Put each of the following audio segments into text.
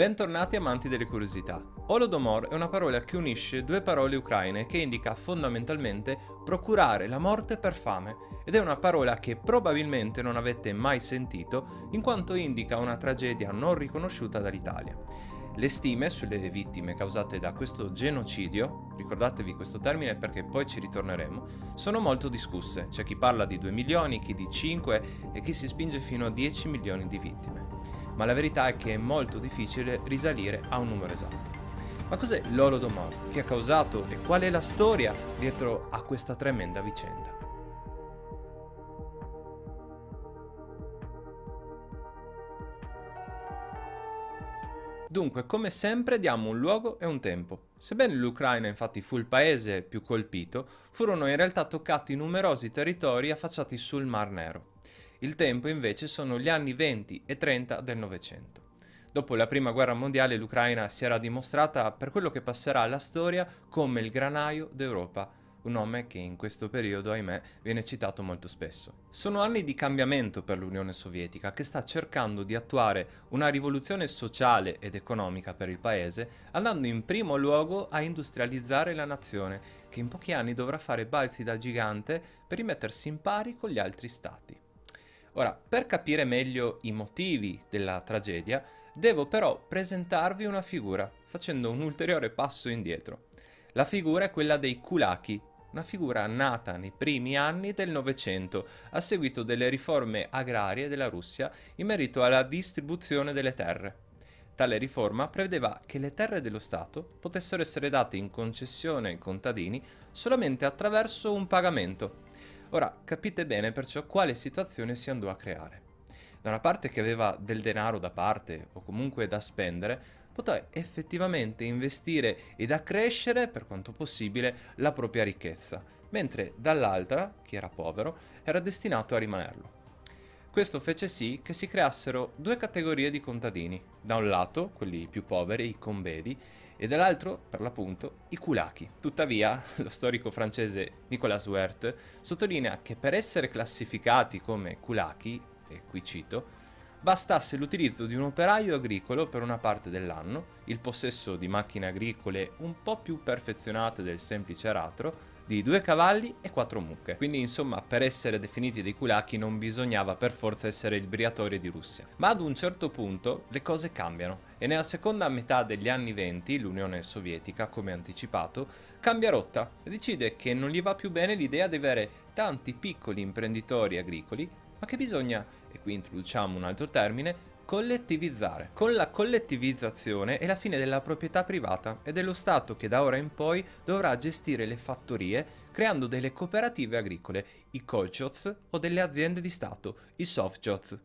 Bentornati amanti delle curiosità. Holodomor è una parola che unisce due parole ucraine che indica fondamentalmente procurare la morte per fame ed è una parola che probabilmente non avete mai sentito in quanto indica una tragedia non riconosciuta dall'Italia. Le stime sulle vittime causate da questo genocidio, ricordatevi questo termine perché poi ci ritorneremo, sono molto discusse. C'è chi parla di 2 milioni, chi di 5 e chi si spinge fino a 10 milioni di vittime ma la verità è che è molto difficile risalire a un numero esatto. Ma cos'è l'Holodomor? Che ha causato e qual è la storia dietro a questa tremenda vicenda? Dunque, come sempre, diamo un luogo e un tempo. Sebbene l'Ucraina infatti fu il paese più colpito, furono in realtà toccati numerosi territori affacciati sul Mar Nero. Il tempo invece sono gli anni 20 e 30 del Novecento. Dopo la Prima Guerra Mondiale l'Ucraina si era dimostrata per quello che passerà alla storia come il granaio d'Europa, un nome che in questo periodo, ahimè, viene citato molto spesso. Sono anni di cambiamento per l'Unione Sovietica che sta cercando di attuare una rivoluzione sociale ed economica per il paese, andando in primo luogo a industrializzare la nazione, che in pochi anni dovrà fare balzi da gigante per rimettersi in pari con gli altri stati. Ora, per capire meglio i motivi della tragedia, devo però presentarvi una figura, facendo un ulteriore passo indietro. La figura è quella dei kulaki, una figura nata nei primi anni del Novecento a seguito delle riforme agrarie della Russia in merito alla distribuzione delle terre. Tale riforma prevedeva che le terre dello Stato potessero essere date in concessione ai contadini solamente attraverso un pagamento, Ora capite bene perciò quale situazione si andò a creare. Da una parte che aveva del denaro da parte o comunque da spendere, poté effettivamente investire ed accrescere, per quanto possibile, la propria ricchezza, mentre dall'altra, chi era povero, era destinato a rimanerlo. Questo fece sì che si creassero due categorie di contadini, da un lato quelli più poveri, i combedi, e dall'altro, per l'appunto, i kulaki. Tuttavia, lo storico francese Nicolas Werth sottolinea che per essere classificati come kulaki, e qui cito, bastasse l'utilizzo di un operaio agricolo per una parte dell'anno, il possesso di macchine agricole un po' più perfezionate del semplice aratro, di due cavalli e quattro mucche. Quindi insomma per essere definiti dei kulaki non bisognava per forza essere il briatore di Russia. Ma ad un certo punto le cose cambiano e nella seconda metà degli anni 20 l'Unione Sovietica, come anticipato, cambia rotta e decide che non gli va più bene l'idea di avere tanti piccoli imprenditori agricoli, ma che bisogna, e qui introduciamo un altro termine, collettivizzare. Con la collettivizzazione è la fine della proprietà privata e dello Stato che da ora in poi dovrà gestire le fattorie creando delle cooperative agricole, i kolchots o delle aziende di Stato, i softchots.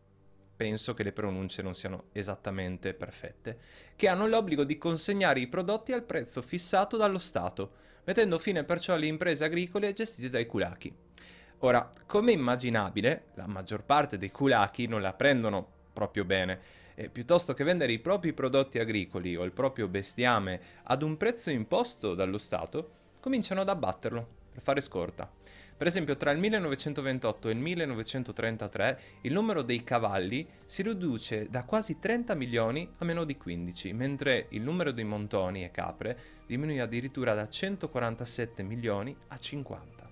Penso che le pronunce non siano esattamente perfette, che hanno l'obbligo di consegnare i prodotti al prezzo fissato dallo Stato, mettendo fine perciò alle imprese agricole gestite dai kulaki. Ora, come immaginabile, la maggior parte dei kulaki non la prendono proprio bene. E piuttosto che vendere i propri prodotti agricoli o il proprio bestiame ad un prezzo imposto dallo Stato, cominciano ad abbatterlo per fare scorta. Per esempio, tra il 1928 e il 1933 il numero dei cavalli si riduce da quasi 30 milioni a meno di 15, mentre il numero dei montoni e capre diminuì addirittura da 147 milioni a 50.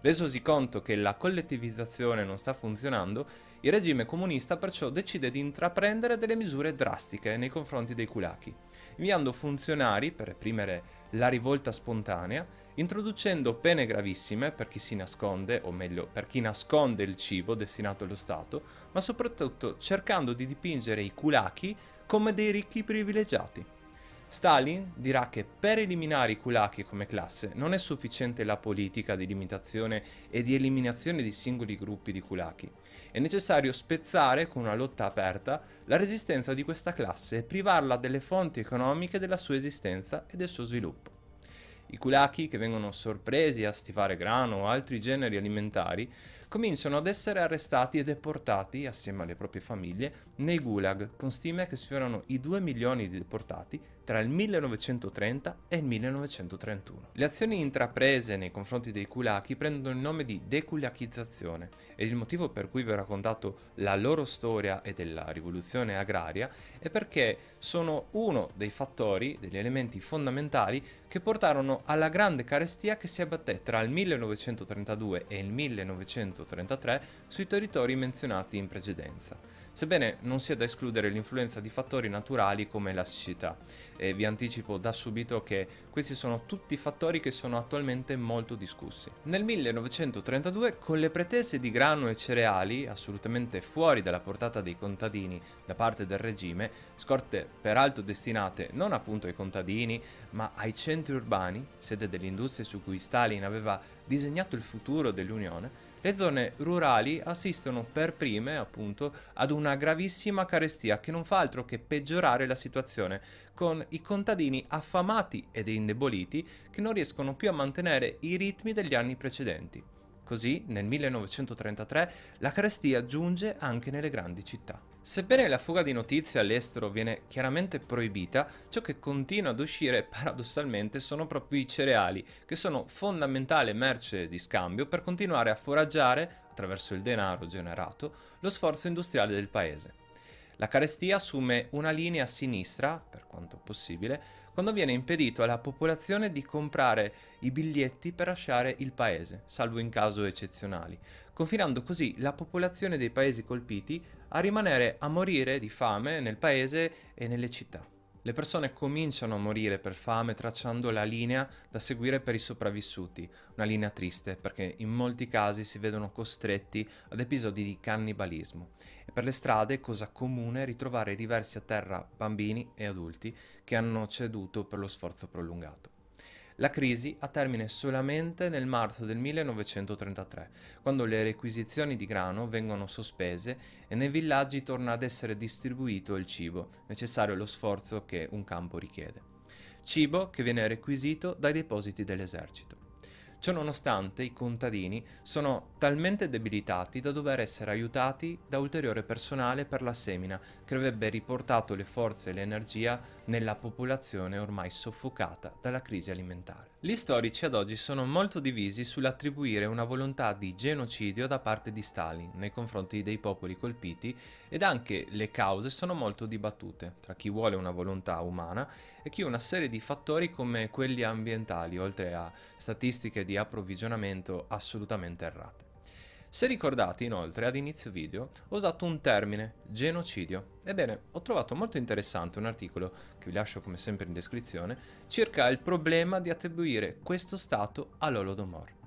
Resosi conto che la collettivizzazione non sta funzionando, il regime comunista perciò decide di intraprendere delle misure drastiche nei confronti dei kulaki, inviando funzionari per reprimere la rivolta spontanea, introducendo pene gravissime per chi si nasconde, o meglio per chi nasconde il cibo destinato allo Stato, ma soprattutto cercando di dipingere i kulaki come dei ricchi privilegiati. Stalin dirà che per eliminare i kulaki come classe non è sufficiente la politica di limitazione e di eliminazione di singoli gruppi di kulaki. È necessario spezzare con una lotta aperta la resistenza di questa classe e privarla delle fonti economiche della sua esistenza e del suo sviluppo. I kulaki, che vengono sorpresi a stivare grano o altri generi alimentari, cominciano ad essere arrestati e deportati, assieme alle proprie famiglie, nei gulag, con stime che sfiorano i 2 milioni di deportati tra il 1930 e il 1931. Le azioni intraprese nei confronti dei kulaki prendono il nome di dekulakizzazione ed il motivo per cui vi ho raccontato la loro storia e della rivoluzione agraria è perché sono uno dei fattori, degli elementi fondamentali che portarono alla grande carestia che si abbatté tra il 1932 e il 1933 sui territori menzionati in precedenza sebbene non sia da escludere l'influenza di fattori naturali come la siccità. E vi anticipo da subito che questi sono tutti fattori che sono attualmente molto discussi. Nel 1932, con le pretese di grano e cereali assolutamente fuori dalla portata dei contadini da parte del regime, scorte peraltro destinate non appunto ai contadini, ma ai centri urbani, sede delle industrie su cui Stalin aveva disegnato il futuro dell'Unione, le zone rurali assistono per prime, appunto, ad una gravissima carestia che non fa altro che peggiorare la situazione, con i contadini affamati ed indeboliti che non riescono più a mantenere i ritmi degli anni precedenti. Così, nel 1933, la carestia giunge anche nelle grandi città. Sebbene la fuga di notizie all'estero viene chiaramente proibita, ciò che continua ad uscire paradossalmente sono proprio i cereali, che sono fondamentale merce di scambio per continuare a foraggiare, attraverso il denaro generato, lo sforzo industriale del paese. La carestia assume una linea a sinistra, per quanto possibile, quando viene impedito alla popolazione di comprare i biglietti per lasciare il paese, salvo in caso eccezionali, confinando così la popolazione dei paesi colpiti a rimanere a morire di fame nel paese e nelle città. Le persone cominciano a morire per fame tracciando la linea da seguire per i sopravvissuti, una linea triste perché in molti casi si vedono costretti ad episodi di cannibalismo e per le strade è cosa comune ritrovare riversi a terra bambini e adulti che hanno ceduto per lo sforzo prolungato. La crisi ha termine solamente nel marzo del 1933, quando le requisizioni di grano vengono sospese e nei villaggi torna ad essere distribuito il cibo necessario allo sforzo che un campo richiede. Cibo che viene requisito dai depositi dell'esercito. Ciononostante i contadini sono talmente debilitati da dover essere aiutati da ulteriore personale per la semina che avrebbe riportato le forze e l'energia nella popolazione ormai soffocata dalla crisi alimentare. Gli storici ad oggi sono molto divisi sull'attribuire una volontà di genocidio da parte di Stalin nei confronti dei popoli colpiti ed anche le cause sono molto dibattute tra chi vuole una volontà umana e chi una serie di fattori come quelli ambientali oltre a statistiche di approvvigionamento assolutamente errate. Se ricordate inoltre ad inizio video ho usato un termine, genocidio. Ebbene, ho trovato molto interessante un articolo, che vi lascio come sempre in descrizione, circa il problema di attribuire questo stato all'Holodomor.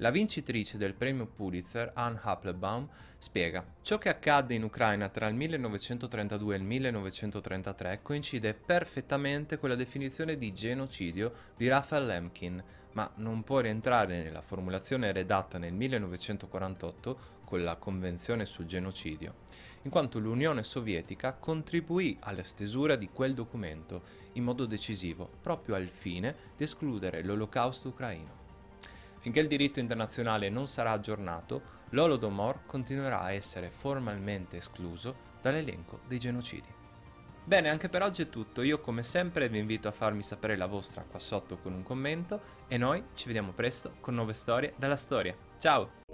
La vincitrice del premio Pulitzer, Anne Applebaum, spiega Ciò che accadde in Ucraina tra il 1932 e il 1933 coincide perfettamente con la definizione di genocidio di Raphael Lemkin, ma non può rientrare nella formulazione redatta nel 1948 con la Convenzione sul genocidio, in quanto l'Unione Sovietica contribuì alla stesura di quel documento in modo decisivo, proprio al fine di escludere l'olocausto ucraino. Finché il diritto internazionale non sarà aggiornato, l'Holodomor continuerà a essere formalmente escluso dall'elenco dei genocidi. Bene, anche per oggi è tutto. Io come sempre vi invito a farmi sapere la vostra qua sotto con un commento e noi ci vediamo presto con nuove storie dalla storia. Ciao!